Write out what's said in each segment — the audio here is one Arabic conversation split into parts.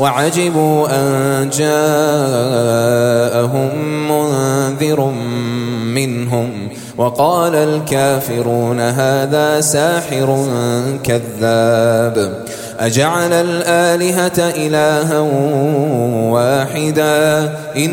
وعجبوا أن جاءهم منذر منهم وقال الكافرون هذا ساحر كذاب أجعل الآلهة إلها واحدا إن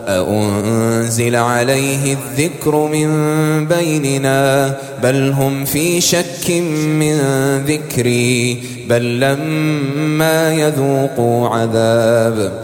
أأنزل عليه الذكر من بيننا بل هم في شك من ذكري بل لما يذوقوا عذاب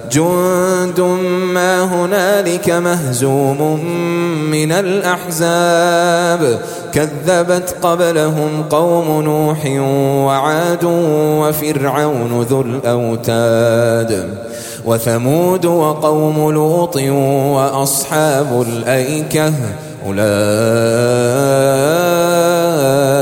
جند ما هنالك مهزوم من الأحزاب. كذبت قبلهم قوم نوح وعاد وفرعون ذو الأوتاد. وثمود وقوم لوط وأصحاب الأيكة. أولئك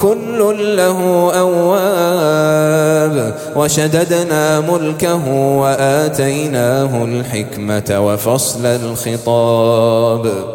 كل له أواب وشددنا ملكه وآتيناه الحكمة وفصل الخطاب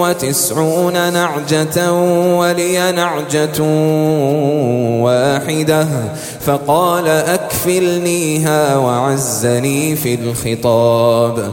وتسعون نعجة ولي نعجة واحدة فقال أكفلنيها وعزني في الخطاب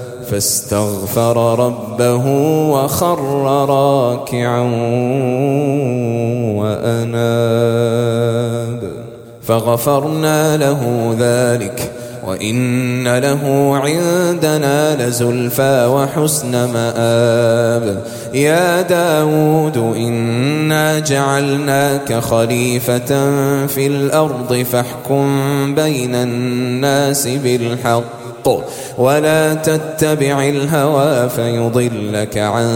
فاستغفر ربه وخر راكعا وأناب. فغفرنا له ذلك وإن له عندنا لزلفى وحسن مآب. يا داود إنا جعلناك خليفة في الأرض فاحكم بين الناس بالحق. ولا تتبع الهوى فيضلك عن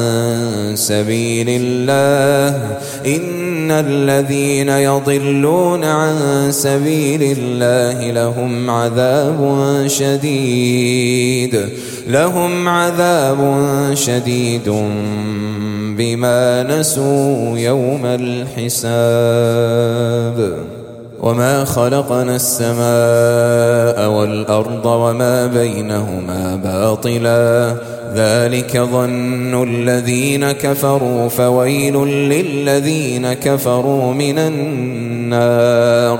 سبيل الله. إن الذين يضلون عن سبيل الله لهم عذاب شديد. لهم عذاب شديد بما نسوا يوم الحساب. وما خلقنا السماء والأرض وما بينهما باطلا ذلك ظن الذين كفروا فويل للذين كفروا من النار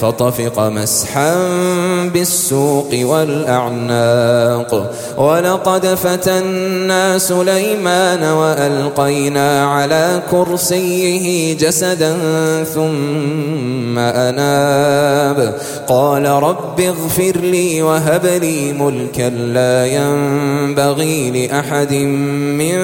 فطفق مسحا بالسوق والأعناق. ولقد فتنا سليمان وألقينا على كرسيه جسدا ثم أناب. قال رب اغفر لي وهب لي ملكا لا ينبغي لأحد من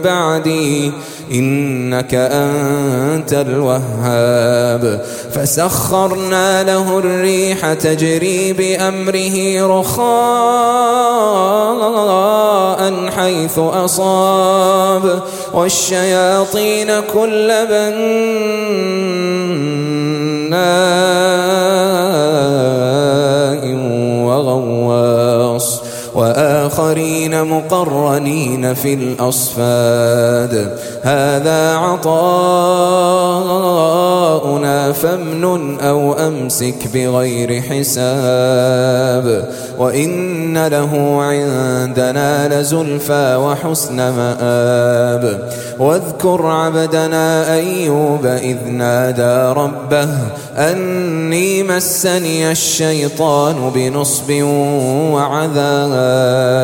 بعدي. إنك أنت الوهاب. فسخرنا له الريح تجري بأمره رخاء حيث أصاب. والشياطين كل بناء وآخرين مقرنين في الأصفاد. هذا عطاؤنا فامنن أو أمسك بغير حساب. وإن له عندنا لزلفى وحسن مآب. واذكر عبدنا أيوب إذ نادى ربه أني مسني الشيطان بنصب وعذاب.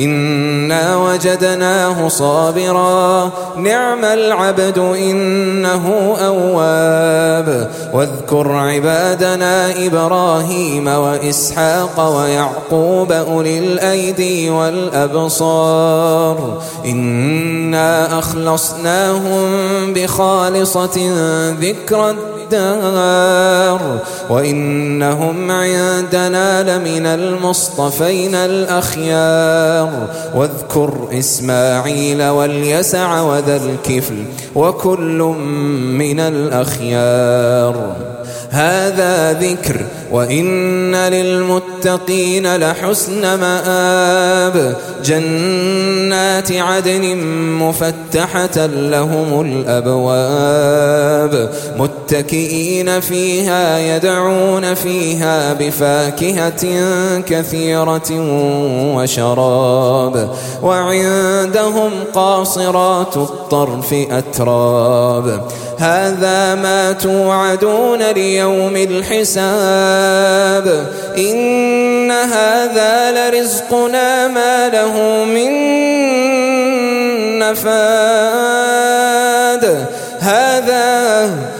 إنا وجدناه صابرا. نعم العبد إنه أواب. واذكر عبادنا إبراهيم وإسحاق ويعقوب أولي الأيدي والأبصار. إنا أخلصناهم بخالصة ذكرى الدار. وإنهم عندنا لمن المصطفين الأخيار. واذكر إسماعيل واليسع وذا الكفل وكل من الأخيار. هذا ذكر وإن للمتقين لحسن مآب. جنات عدن مفتحة لهم الأبواب. متكئين فيها يدعون فيها بفاكهة كثيرة وشراب. وعندهم قاصرات الطرف أتراب. هذا ما توعدون ليوم الحساب. إن هذا لرزقنا ما له من نفاد. هذا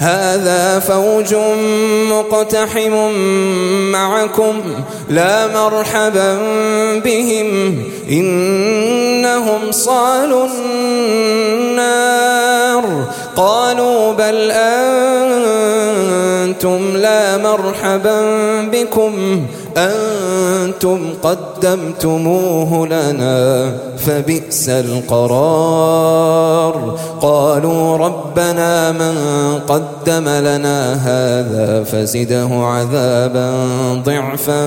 هذا فوج مقتحم معكم لا مرحبا بهم إنهم صالوا النار قالوا بل أنتم لا مرحبا بكم أنتم قدمتموه لنا فبئس القرار. قالوا ربنا من قدم لنا هذا فزده عذابا ضعفا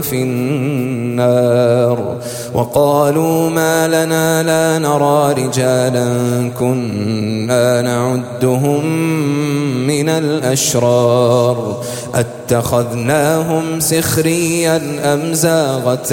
في النار. وقالوا ما لنا لا نرى رجالا كنا نعدهم من الأشرار. أتخذناهم سخريا أم زاغت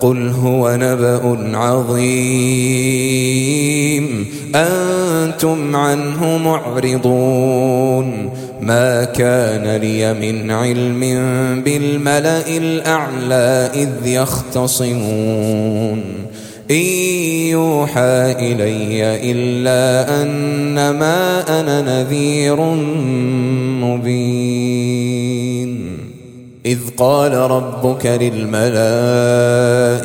قل هو نبأ عظيم. أنتم عنه معرضون. ما كان لي من علم بالملأ الأعلى إذ يختصمون. إن يوحى إلي إلا أنما أنا نذير مبين. إذ قال ربك للملائكة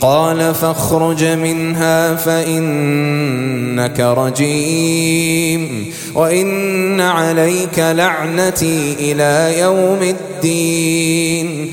قال فاخرج منها فإنك رجيم وإن عليك لعنتي إلى يوم الدين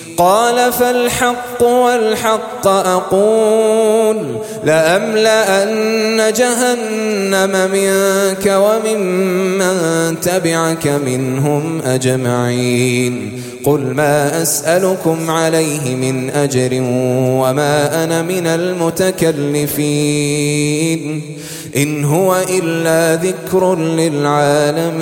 قال فالحق والحق أقول لأملأن جهنم منك وممن تبعك منهم أجمعين قل ما أسألكم عليه من أجر وما أنا من المتكلفين إن هو إلا ذكر للعالمين